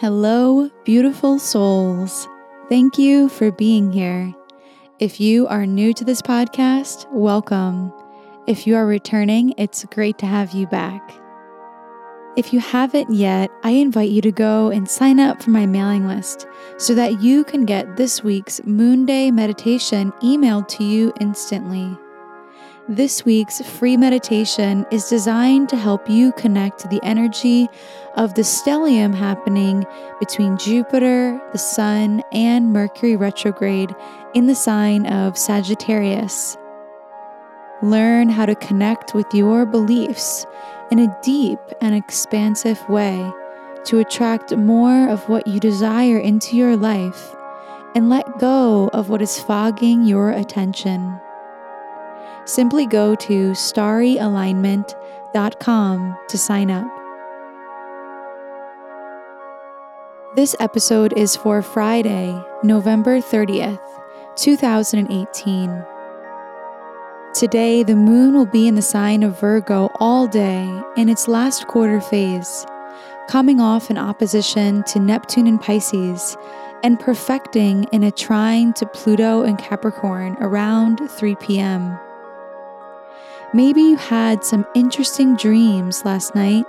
Hello, beautiful souls. Thank you for being here. If you are new to this podcast, welcome. If you are returning, it's great to have you back. If you haven't yet, I invite you to go and sign up for my mailing list so that you can get this week's Moon Day meditation emailed to you instantly. This week's free meditation is designed to help you connect the energy of the stellium happening between Jupiter, the Sun, and Mercury retrograde in the sign of Sagittarius. Learn how to connect with your beliefs in a deep and expansive way to attract more of what you desire into your life and let go of what is fogging your attention simply go to starryalignment.com to sign up. This episode is for Friday, November 30th, 2018. Today, the moon will be in the sign of Virgo all day in its last quarter phase, coming off in opposition to Neptune and Pisces and perfecting in a trine to Pluto and Capricorn around 3 p.m. Maybe you had some interesting dreams last night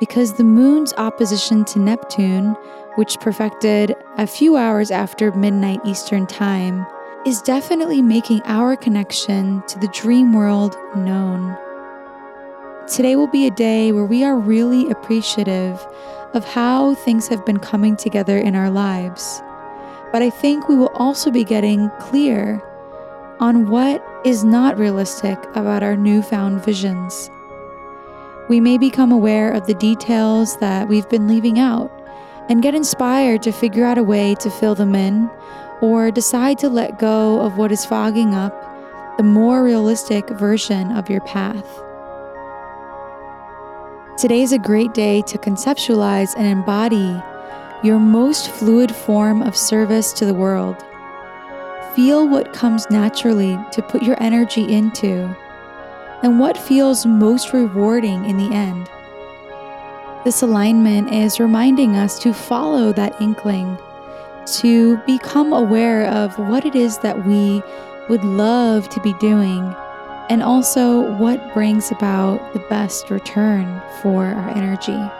because the moon's opposition to Neptune, which perfected a few hours after midnight Eastern Time, is definitely making our connection to the dream world known. Today will be a day where we are really appreciative of how things have been coming together in our lives. But I think we will also be getting clear on what is not realistic about our newfound visions. We may become aware of the details that we've been leaving out and get inspired to figure out a way to fill them in or decide to let go of what is fogging up the more realistic version of your path. Today is a great day to conceptualize and embody your most fluid form of service to the world. Feel what comes naturally to put your energy into and what feels most rewarding in the end. This alignment is reminding us to follow that inkling, to become aware of what it is that we would love to be doing, and also what brings about the best return for our energy.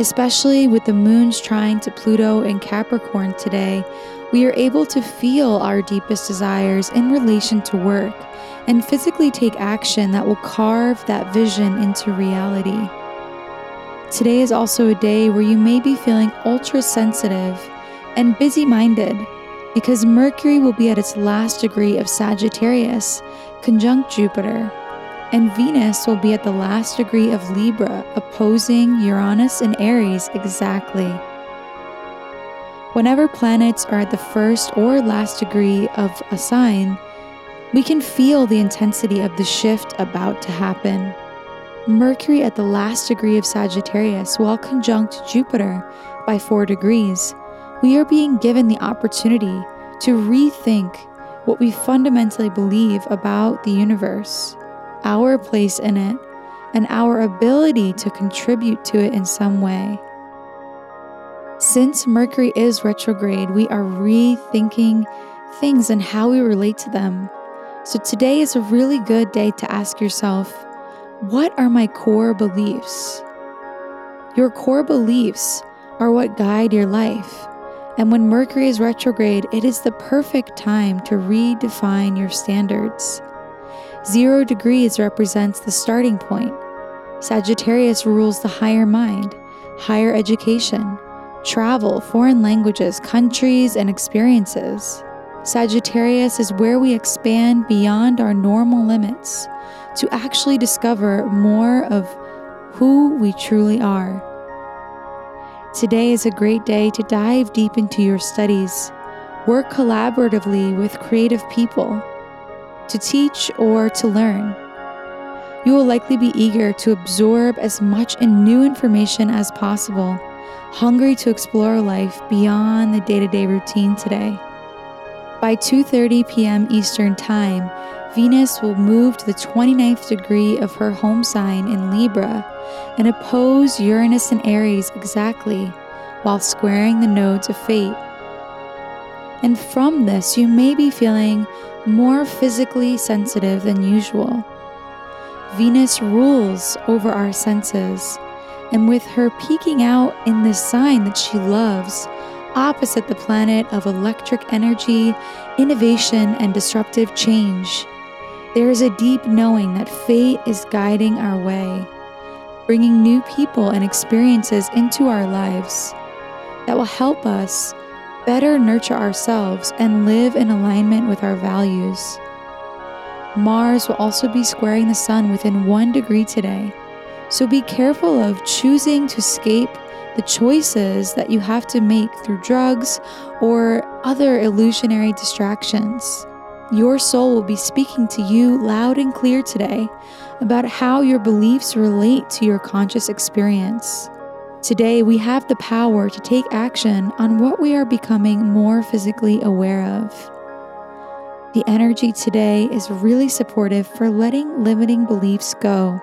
Especially with the moons trine to Pluto and Capricorn today, we are able to feel our deepest desires in relation to work and physically take action that will carve that vision into reality. Today is also a day where you may be feeling ultra sensitive and busy minded because Mercury will be at its last degree of Sagittarius, conjunct Jupiter, and Venus will be at the last degree of Libra, opposing Uranus and Aries exactly. Whenever planets are at the first or last degree of a sign, we can feel the intensity of the shift about to happen. Mercury at the last degree of Sagittarius, while conjunct Jupiter by 4 degrees, we are being given the opportunity to rethink what we fundamentally believe about the universe, our place in it, and our ability to contribute to it in some way. Since Mercury is retrograde, we are rethinking things and how we relate to them. So today is a really good day to ask yourself what are my core beliefs? Your core beliefs are what guide your life. And when Mercury is retrograde, it is the perfect time to redefine your standards. Zero degrees represents the starting point. Sagittarius rules the higher mind, higher education, travel, foreign languages, countries, and experiences. Sagittarius is where we expand beyond our normal limits to actually discover more of who we truly are. Today is a great day to dive deep into your studies, work collaboratively with creative people, to teach or to learn. You will likely be eager to absorb as much and new information as possible, hungry to explore life beyond the day-to-day routine today. By 2:30 p.m. Eastern Time, Venus will move to the 29th degree of her home sign in Libra and oppose Uranus and Aries exactly while squaring the nodes of fate. And from this, you may be feeling more physically sensitive than usual. Venus rules over our senses, and with her peeking out in this sign that she loves, opposite the planet of electric energy, innovation, and disruptive change, there is a deep knowing that fate is guiding our way, bringing new people and experiences into our lives that will help us better nurture ourselves and live in alignment with our values. Mars will also be squaring the Sun within one degree today, so be careful of choosing to escape the choices that you have to make through drugs or other illusionary distractions. Your soul will be speaking to you loud and clear today about how your beliefs relate to your conscious experience. Today, we have the power to take action on what we are becoming more physically aware of. The energy today is really supportive for letting limiting beliefs go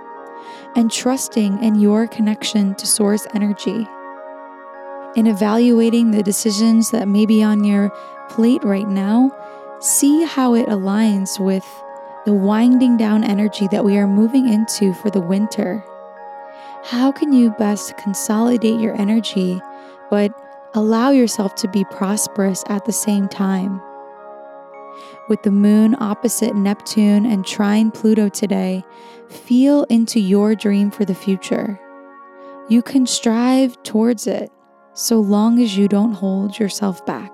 and trusting in your connection to source energy. In evaluating the decisions that may be on your plate right now, see how it aligns with the winding down energy that we are moving into for the winter. How can you best consolidate your energy but allow yourself to be prosperous at the same time? With the moon opposite Neptune and trine Pluto today, feel into your dream for the future. You can strive towards it so long as you don't hold yourself back.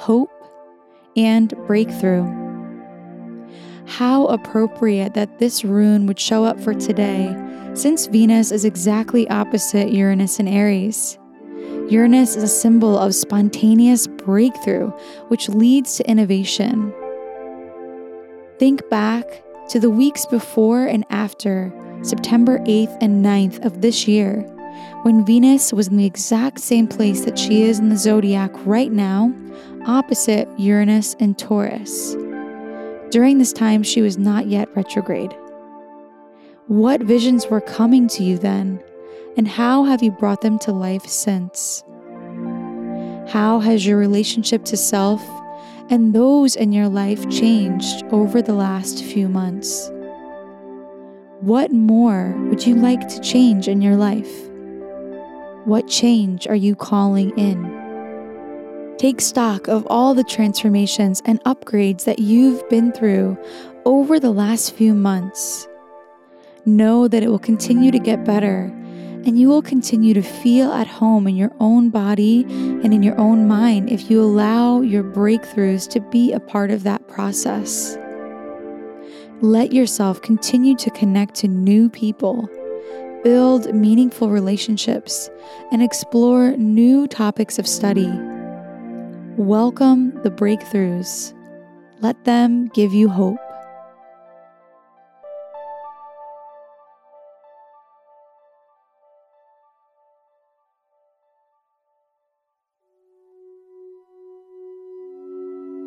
hope, and breakthrough. How appropriate that this rune would show up for today, since Venus is exactly opposite Uranus and Aries. Uranus is a symbol of spontaneous breakthrough, which leads to innovation. Think back to the weeks before and after September 8th and 9th of this year, when Venus was in the exact same place that she is in the zodiac right now opposite Uranus and Taurus. During this time, she was not yet retrograde. What visions were coming to you then, and how have you brought them to life since? How has your relationship to self and those in your life changed over the last few months? What more would you like to change in your life? What change are you calling in? Take stock of all the transformations and upgrades that you've been through over the last few months. Know that it will continue to get better and you will continue to feel at home in your own body and in your own mind if you allow your breakthroughs to be a part of that process. Let yourself continue to connect to new people, build meaningful relationships, and explore new topics of study. Welcome the breakthroughs. Let them give you hope.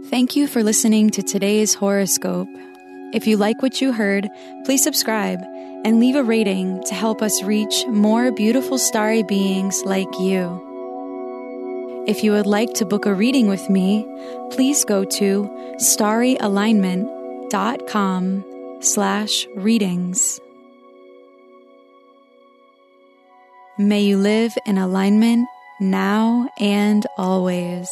Thank you for listening to today's horoscope. If you like what you heard, please subscribe and leave a rating to help us reach more beautiful starry beings like you. If you would like to book a reading with me, please go to starryalignment.com slash readings. May you live in alignment now and always.